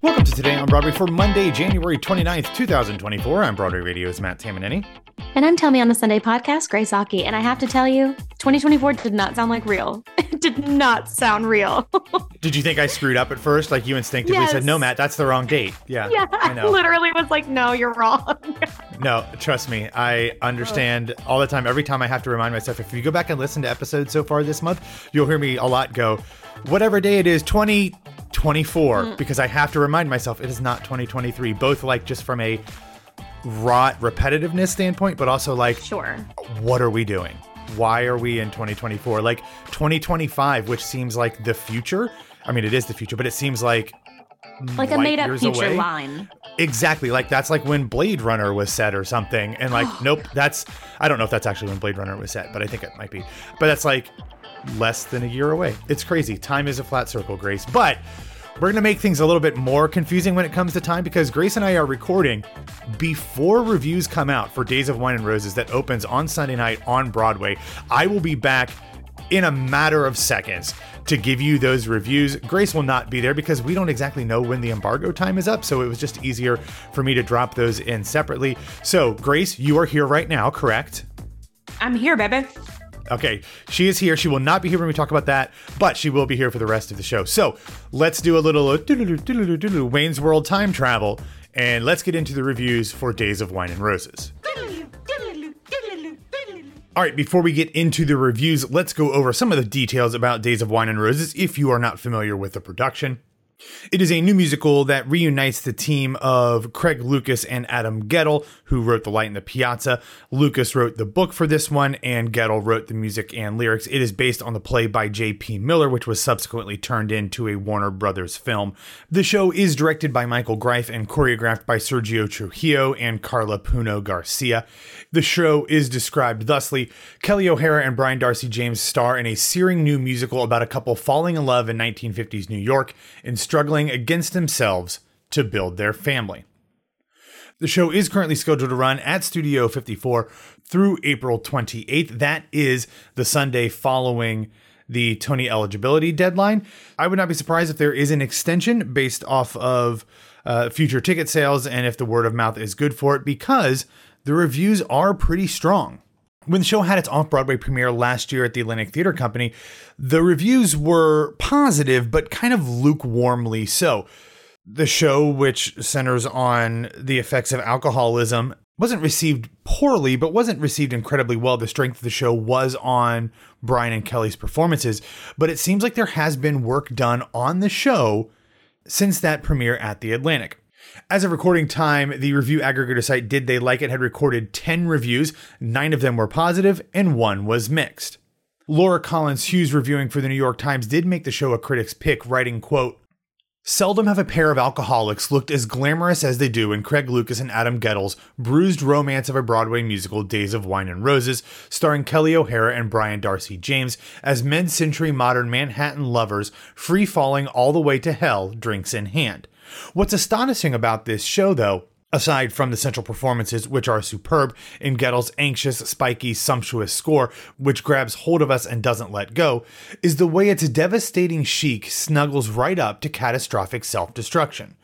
Welcome to Today on Broadway for Monday, January 29th, 2024. I'm Broadway Radio's Matt Tamanini. And I'm Tell Me on the Sunday podcast, Grace Aki. And I have to tell you, 2024 did not sound like real. It did not sound real. Did you think I screwed up at first? Like you instinctively Yes. said, no, Matt, that's the wrong date. Yeah, yeah, I I, know. literally was like, no, you're wrong. No, trust me, I understand all the time. Every time I have to remind myself, if you go back and listen to episodes so far this month, you'll hear me a lot go, whatever day it is, 2024, hmm. because I have to remind myself it is not 2023, both like just from a rot repetitiveness standpoint, but also like, sure. what are we doing? Why are we in 2024? Like 2025, which seems like the future. I mean, it is the future, but it seems like Like a made up future away. line. Exactly. Like that's like when Blade Runner was set or something. And like, nope, that's I don't know if that's actually when Blade Runner was set, but I think it might be. But that's like less than a year away. It's crazy. Time is a flat circle, Grace. But we're gonna make things a little bit more confusing when it comes to time because Grace and I are recording before reviews come out for Days of Wine and Roses that opens on Sunday night on Broadway. I will be back in a matter of seconds to give you those reviews. Grace will not be there because we don't exactly know when the embargo time is up, so it was just easier for me to drop those in separately. So, Grace, you are here right now, correct? I'm here, baby. Okay, she is here. She will not be here when we talk about that, but she will be here for the rest of the show. So let's do a little Wayne's World time travel, and let's get into the reviews for Days of Wine and Roses. All right, before we get into the reviews, let's go over some of the details about Days of Wine and Roses if you are not familiar with the production. It is a new musical that reunites the team of Craig Lucas and Adam Guettel, who wrote The Light in the Piazza. Lucas wrote the book for this one, and Guettel wrote the music and lyrics. It is based on the play by J.P. Miller, which was subsequently turned into a Warner Brothers film. The show is directed by Michael Greif and choreographed by Sergio Trujillo and Karla Puno Garcia. The show is described thusly Kelly O'Hara and Brian Darcy James star in a searing new musical about a couple falling in love in 1950s New York and struggling against themselves to build their family. The show is currently scheduled to run at Studio 54 through April 28th. That is the Sunday following the Tony eligibility deadline. I would not be surprised if there is an extension based off of uh, future ticket sales and if the word of mouth is good for it because the reviews are pretty strong. When the show had its off Broadway premiere last year at the Atlantic Theater Company, the reviews were positive, but kind of lukewarmly so. The show, which centers on the effects of alcoholism, wasn't received poorly, but wasn't received incredibly well. The strength of the show was on Brian and Kelly's performances, but it seems like there has been work done on the show since that premiere at the Atlantic. As of recording time, the review aggregator site Did They Like It had recorded 10 reviews, nine of them were positive, and one was mixed. Laura Collins Hughes reviewing for the New York Times did make the show a critic's pick, writing, quote, Seldom have a pair of alcoholics looked as glamorous as they do in Craig Lucas and Adam Guettel's bruised romance of a Broadway musical, Days of Wine and Roses, starring Kelly O'Hara and Brian Darcy James as mid century modern Manhattan lovers free falling all the way to hell, drinks in hand. What's astonishing about this show, though, Aside from the central performances, which are superb, in Guettel's anxious, spiky, sumptuous score, which grabs hold of us and doesn't let go, is the way its devastating chic snuggles right up to catastrophic self destruction.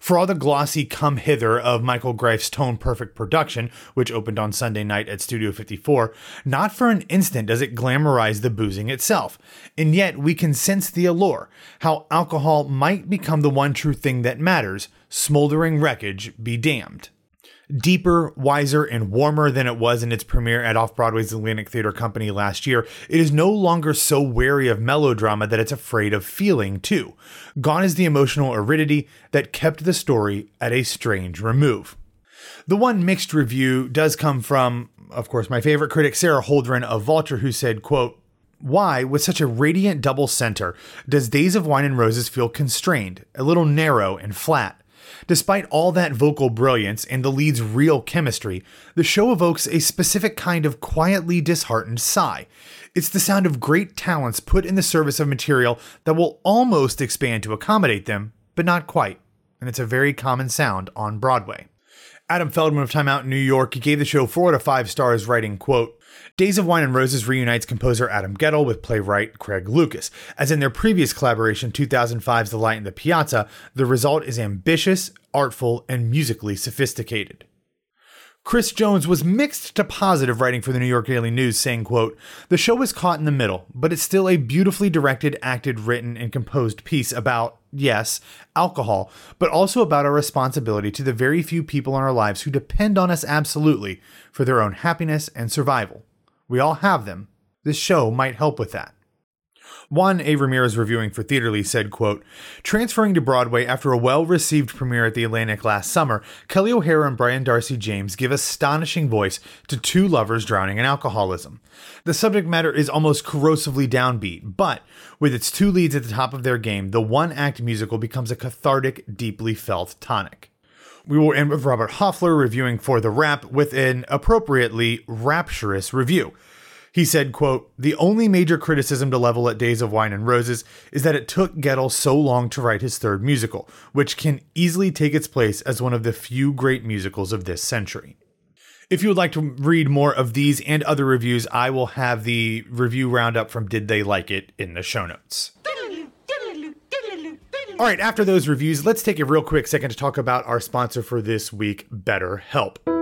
For all the glossy come hither of Michael Greif's tone perfect production, which opened on Sunday night at Studio 54, not for an instant does it glamorize the boozing itself. And yet we can sense the allure, how alcohol might become the one true thing that matters, smoldering wreckage be damned. Deeper, wiser, and warmer than it was in its premiere at Off Broadway's Atlantic Theater Company last year, it is no longer so wary of melodrama that it's afraid of feeling, too. Gone is the emotional aridity that kept the story at a strange remove. The one mixed review does come from, of course, my favorite critic, Sara Holdren of Vulture, who said, quote, why, with such a radiant double center, does Days of Wine and Roses feel constrained, a little narrow and flat? Despite all that vocal brilliance and the lead's real chemistry, the show evokes a specific kind of quietly disheartened sigh. It's the sound of great talents put in the service of material that will almost expand to accommodate them, but not quite. And it's a very common sound on Broadway. Adam Feldman of Time Out in New York gave the show four out of five stars, writing, quote, Days of Wine and Roses reunites composer Adam Guettel with playwright Craig Lucas. As in their previous collaboration, 2005's The Light in the Piazza, the result is ambitious, artful, and musically sophisticated. Chris Jones was mixed to positive writing for the New York Daily News, saying, quote, The show was caught in the middle, but it's still a beautifully directed, acted, written, and composed piece about, yes, alcohol, but also about our responsibility to the very few people in our lives who depend on us absolutely for their own happiness and survival. We all have them. This show might help with that. Juan A. Ramirez reviewing for Theatrely said, quote, Transferring to Broadway after a well-received premiere at the Atlantic last summer, Kelly O'Hara and Brian Darcy James give astonishing voice to two lovers drowning in alcoholism. The subject matter is almost corrosively downbeat, but with its two leads at the top of their game, the one-act musical becomes a cathartic, deeply felt tonic. We will end with Robert Hofler reviewing for The Wrap with an appropriately rapturous review. He said, quote, The only major criticism to level at Days of Wine and Roses is that it took Guettel so long to write his third musical, which can easily take its place as one of the few great musicals of this century. If you would like to read more of these and other reviews, I will have the review roundup from Did They Like It in the show notes. All right, after those reviews, let's take a real quick second to talk about our sponsor for this week, BetterHelp.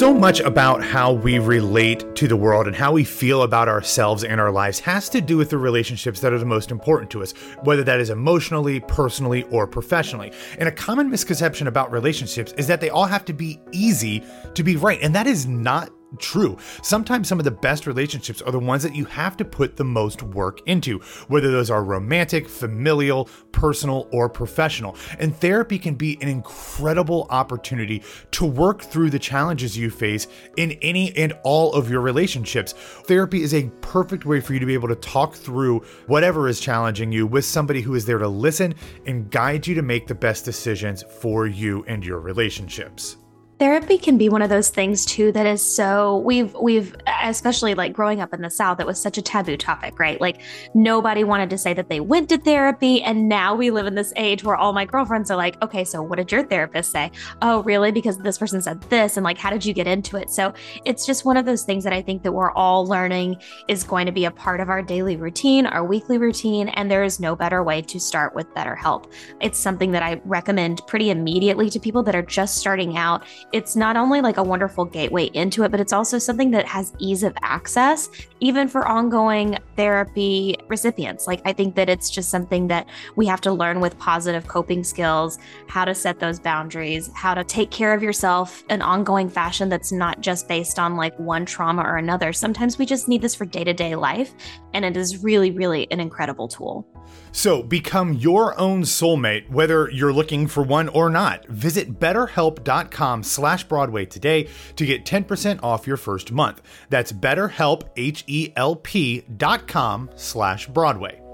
So much about how we relate to the world and how we feel about ourselves and our lives has to do with the relationships that are the most important to us, whether that is emotionally, personally, or professionally. And a common misconception about relationships is that they all have to be easy to be right. And that is not true. Sometimes some of the best relationships are the ones that you have to put the most work into, whether those are romantic, familial, personal, or professional. And therapy can be an incredible opportunity to work through the challenges you face in any and all of your relationships. Therapy is a perfect way for you to be able to talk through whatever is challenging you with somebody who is there to listen and guide you to make the best decisions for you and your relationships therapy can be one of those things too that is so we've we've especially like growing up in the south it was such a taboo topic right? Like nobody wanted to say that they went to therapy and now we live in this age where all my girlfriends are like okay so what did your therapist say? Oh really? Because this person said this and like how did you get into it? So it's just one of those things that i think that we're all learning is going to be a part of our daily routine our weekly routine and there is no better way to start with BetterHelp it's something that i recommend pretty immediately to people that are just starting out it's not only like a wonderful gateway into it, but it's also something that has ease of access, even for ongoing therapy recipients. Like, I think that it's just something that we have to learn with positive coping skills, how to set those boundaries, how to take care of yourself in ongoing fashion that's not just based on like one trauma or another. Sometimes we just need this for day to day life. And it is really, really an incredible tool. So become your own soulmate, whether you're looking for one or not. Visit betterhelp.com slash Broadway today to get 10% off your first month. That's betterhelp, H-E-L-P dot com slash Broadway.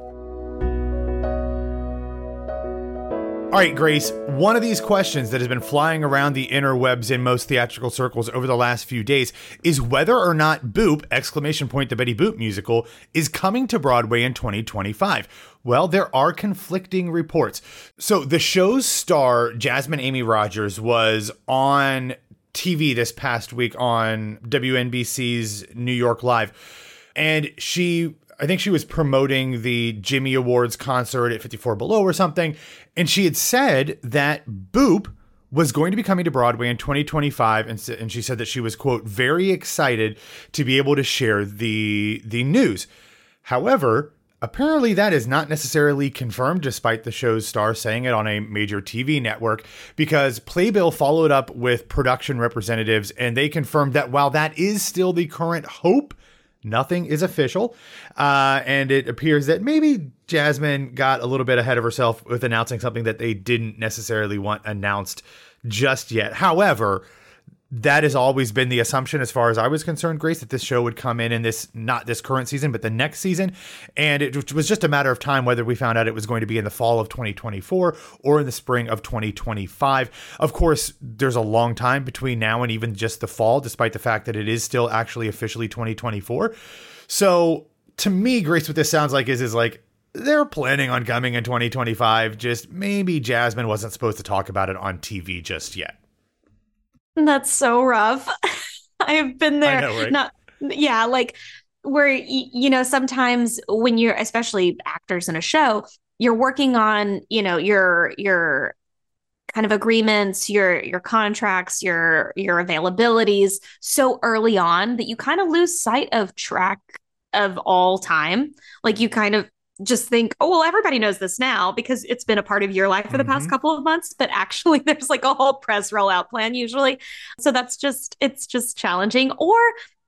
All right, Grace, one of these questions that has been flying around the interwebs in most theatrical circles over the last few days is whether or not Boop, exclamation point the Betty Boop musical, is coming to Broadway in 2025. Well, there are conflicting reports. So the show's star, Jasmine Amy Rogers, was on TV this past week on WNBC's New York Live. And she I think she was promoting the Jimmy Awards concert at 54 Below or something. And she had said that Boop was going to be coming to Broadway in 2025 and, and she said that she was quote very excited to be able to share the the news. However, apparently that is not necessarily confirmed despite the show's star saying it on a major TV network because Playbill followed up with production representatives and they confirmed that while that is still the current hope Nothing is official. Uh, and it appears that maybe Jasmine got a little bit ahead of herself with announcing something that they didn't necessarily want announced just yet. However, that has always been the assumption as far as I was concerned, Grace, that this show would come in in this, not this current season, but the next season. And it was just a matter of time whether we found out it was going to be in the fall of 2024 or in the spring of 2025. Of course, there's a long time between now and even just the fall, despite the fact that it is still actually officially 2024. So to me, Grace, what this sounds like is, is like, they're planning on coming in 2025. Just maybe Jasmine wasn't supposed to talk about it on TV just yet. That's so rough. I've been there. Know, right? Not yeah, like where you know sometimes when you're especially actors in a show, you're working on, you know, your your kind of agreements, your your contracts, your your availabilities so early on that you kind of lose sight of track of all time. Like you kind of just think, oh, well, everybody knows this now because it's been a part of your life for the mm-hmm. past couple of months. But actually, there's like a whole press rollout plan usually. So that's just, it's just challenging. Or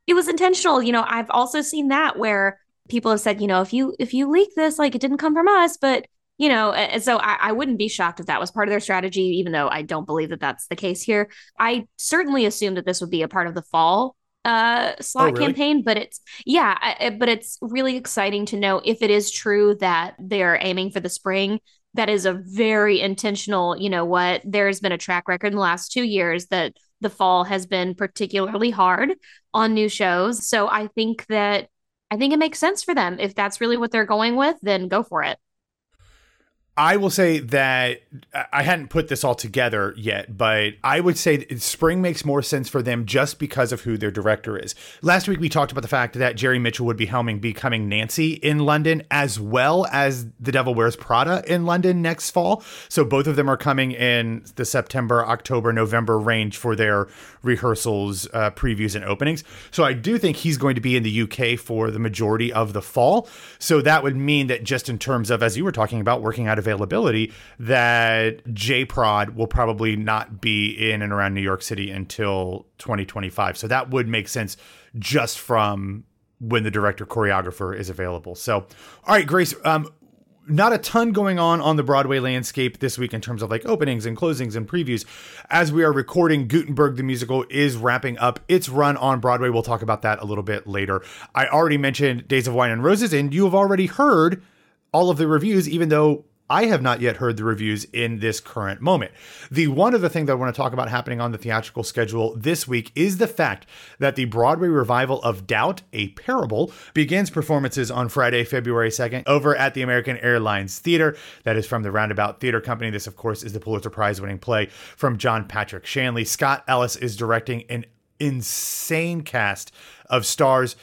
it was intentional. You know, I've also seen that where people have said, you know, if you, if you leak this, like it didn't come from us, but you know, and so I, I, wouldn't be shocked if that was part of their strategy, even though I don't believe that that's the case here. I certainly assumed that this would be a part of the fall uh slot oh, really? campaign but it's yeah I, but it's really exciting to know if it is true that they're aiming for the spring. That is a very intentional you know what there's been a track record in the last 2 years that the fall has been particularly hard on new shows. So i think that i think it makes sense for them. If that's really what they're going with then go for it I will say that I hadn't put this all together yet, but I would say spring makes more sense for them just because of who their director is. Last week we talked about the fact that Jerry Mitchell would be helming Becoming Nancy in London as well as The Devil Wears Prada in London next fall. So both of them are coming in the September, October, November range for their rehearsals, uh, previews, and openings. So I do think he's going to be in the UK for the majority of the fall. So that would mean that just in terms of, as you were talking about, working out of availability that JProd will probably not be in and around New York City until 2025. So that would make sense just from when the director choreographer is available. So, all right, Grace, um, not a ton going on on the Broadway landscape this week in terms of like openings and closings and previews. As we are recording, Gutenberg the musical is wrapping up its run on Broadway. We'll talk about that a little bit later. I already mentioned Days of Wine and Roses, and you have already heard all of the reviews, even though I have not yet heard the reviews in this current moment. The one other thing that I want to talk about happening on the theatrical schedule this week is the fact that the Broadway revival of Doubt, a Parable, begins performances on Friday, February 2nd over at the American Airlines Theater. That is from the Roundabout Theater Company. This, of course, is the Pulitzer Prize winning play from John Patrick Shanley. Scott Ellis is directing an insane cast of stars.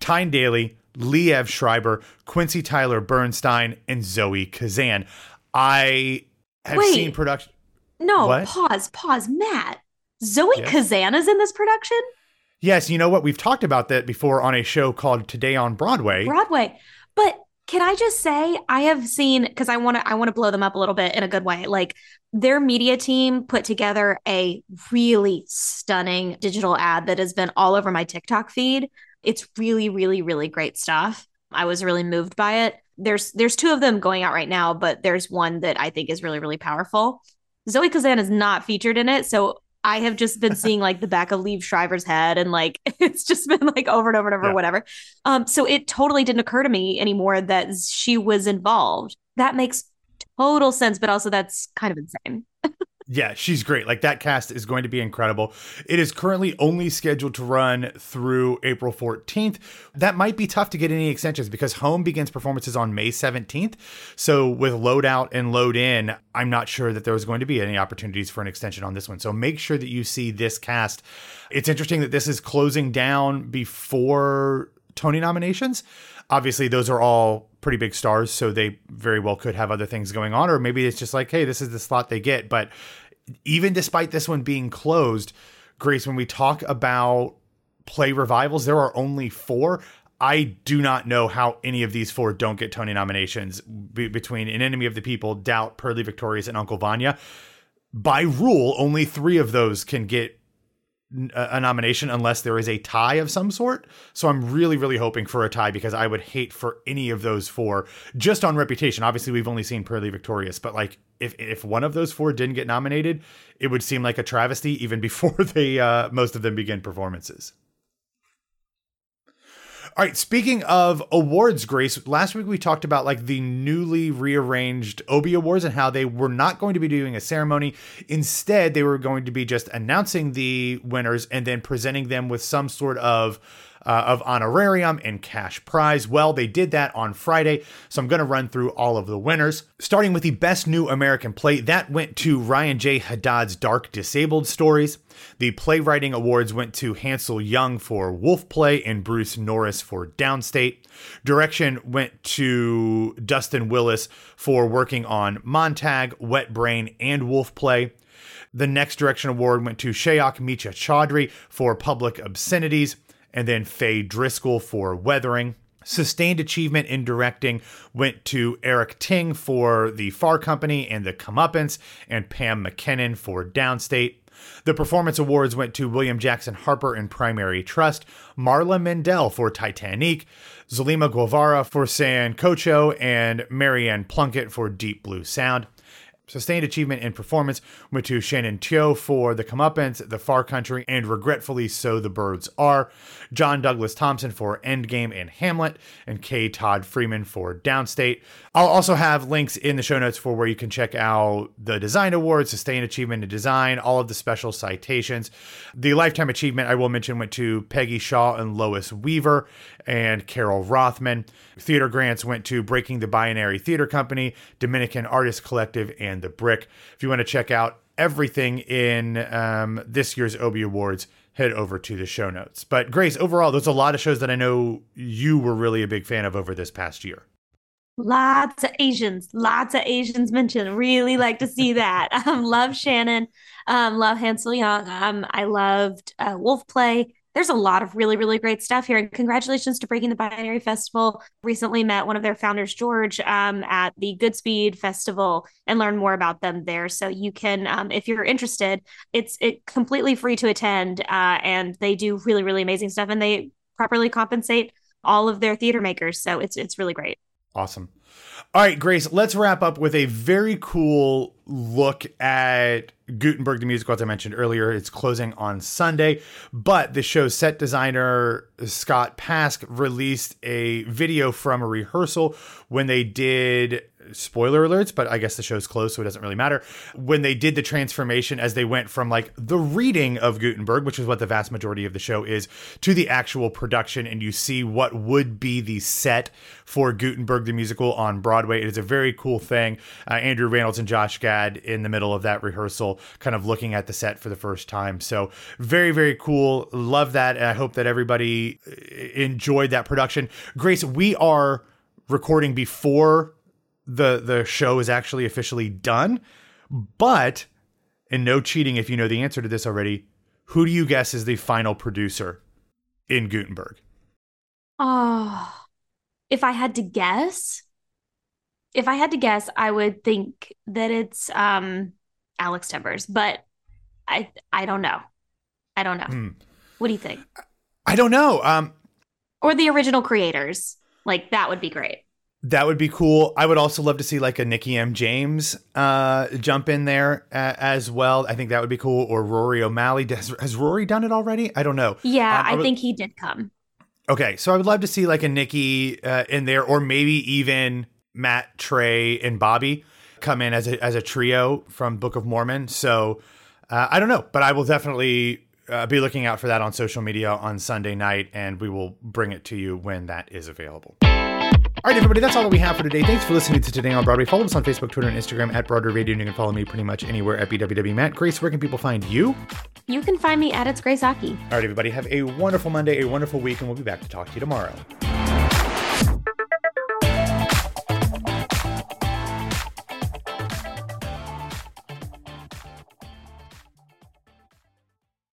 Tyne Daly, Liev Schreiber, Quincy Tyler Bernstein, and Zoe Kazan. I have Wait, seen production. No, what? pause, pause, Matt. Zoe yes. Kazan is in this production? Yes, you know what? We've talked about that before on a show called Today on Broadway. Broadway. But can I just say I have seen because I want to I want to blow them up a little bit in a good way. Like their media team put together a really stunning digital ad that has been all over my TikTok feed it's really, really, really great stuff. I was really moved by it. There's there's two of them going out right now, but there's one that I think is really, really powerful. Zoe Kazan is not featured in it, so I have just been seeing like the back of Liev Schreiber's head and like it's just been like over and over and over, yeah. whatever. Um, so it totally didn't occur to me anymore that she was involved. That makes total sense, but also that's kind of insane. Yeah, she's great. Like that cast is going to be incredible. It is currently only scheduled to run through April 14th. That might be tough to get any extensions because Home begins performances on May 17th. So with load out and load in, I'm not sure that there's going to be any opportunities for an extension on this one. So make sure that you see this cast. It's interesting that this is closing down before Tony nominations. Obviously, those are all pretty big stars, so they very well could have other things going on, or maybe it's just like, hey, this is the slot they get. But even despite this one being closed, Grace, when we talk about play revivals, there are only four. I do not know how any of these four don't get Tony nominations be- between An Enemy of the People, Doubt, Purlie Victorious, and Uncle Vanya. By rule, only three of those can get a nomination unless there is a tie of some sort. So I'm really, really hoping for a tie because I would hate for any of those four just on reputation. Obviously, we've only seen Purlie Victorious, but like if if one of those four didn't get nominated, it would seem like a travesty even before they uh, most of them begin performances. All right, speaking of awards, Grace, last week we talked about like the newly rearranged Obie Awards and how they were not going to be doing a ceremony. Instead, they were going to be just announcing the winners and then presenting them with some sort of uh, of honorarium and cash prize. Well, they did that on Friday, so I'm going to run through all of the winners. Starting with the Best New American Play, that went to Ryan J. Haddad's Dark Disabled Stories. The Playwriting Awards went to Hansol Jung for Wolf Play and Bruce Norris for Downstate. Direction went to Dustin Wills for working on Montag, Wet Brain, and Wolf Play. The next direction award went to Shayok Misha Chowdhury for Public Obscenities and then Faye Driscoll for Weathering. Sustained achievement in directing went to Eric Ting for The Far Country and The Comeuppance, and Pam MacKinnon for Downstate. The performance awards went to William Jackson Harper in Primary Trust, Marla Mindelle for Titanique, Zulema Guevara for Sancocho, and Maryann Plunkett for Deep Blue Sound. Sustained achievement in performance went to Shannon Tyo for The Comeuppance, The Far Country, and Regretfully So the Birds Are, John Douglas Thompson for Endgame and Hamlet, and K. Todd Freeman for Downstate. I'll also have links in the show notes for where you can check out the Design Awards, Sustained Achievement in Design, all of the special citations. The Lifetime Achievement, I will mention, went to Peggy Shaw and Lois Weaver and Carole Rothman. Theater grants went to Breaking the Binary Theater Company, Dominican Artist Collective, and The Brick. If you want to check out everything in um, this year's Obie Awards, head over to the show notes. But Grace, overall, there's a lot of shows that I know you were really a big fan of over this past year. Lots of Asians, lots of Asians mentioned. Really like to see that. Um, love Shannon, um, love Hansol Jung. Um, I loved uh, Wolf Play there's a lot of really, really great stuff here. And congratulations to Breaking the Binary Festival. Recently met one of their founders, George, um, at the Goodspeed Festival and learn more about them there. So you can, um, if you're interested, it's it completely free to attend. Uh, and they do really, really amazing stuff and they properly compensate all of their theater makers. So it's it's really great. Awesome. All right, Grace, let's wrap up with a very cool look at Gutenberg the musical, as I mentioned earlier. It's closing on Sunday, but the show's set designer, Scott Pask, released a video from a rehearsal when they did spoiler alerts, but I guess the show's closed, so it doesn't really matter. When they did the transformation as they went from like the reading of Gutenberg, which is what the vast majority of the show is, to the actual production, and you see what would be the set for Gutenberg the musical on Broadway. It is a very cool thing. Uh, Andrew Rannells and Josh Gad in the middle of that rehearsal, kind of looking at the set for the first time. So very, very cool. Love that. And I hope that everybody uh, enjoyed that production. Grace, we are recording before the the show is actually officially done. But and no cheating if you know the answer to this already. Who do you guess is the final producer in Gutenberg? Oh, if I had to guess, if I had to guess, I would think that it's um Alex Timbers, but I I don't know. I don't know. Hmm. What do you think? I don't know. Um or the original creators. Like that would be great. That would be cool. I would also love to see like a Nikki M. James uh, jump in there uh, as well. I think that would be cool. Or Rory O'Malley. Has, has Rory done it already? I don't know. Yeah, um, I, I would, think he did come. Okay, so I would love to see like a Nikki uh, in there, or maybe even Matt, Trey, and Bobby come in as a as a trio from Book of Mormon. So uh, I don't know, but I will definitely uh, be looking out for that on social media on Sunday night, and we will bring it to you when that is available. All right, everybody, that's all that we have for today. Thanks for listening to Today on Broadway. Follow us on Facebook, Twitter, and Instagram at Broadway Radio, and you can follow me pretty much anywhere at BWW Matt. Grace, where can people find you? You can find me at It's Grace Aki. All right, everybody, have a wonderful Monday, a wonderful week, and we'll be back to talk to you tomorrow.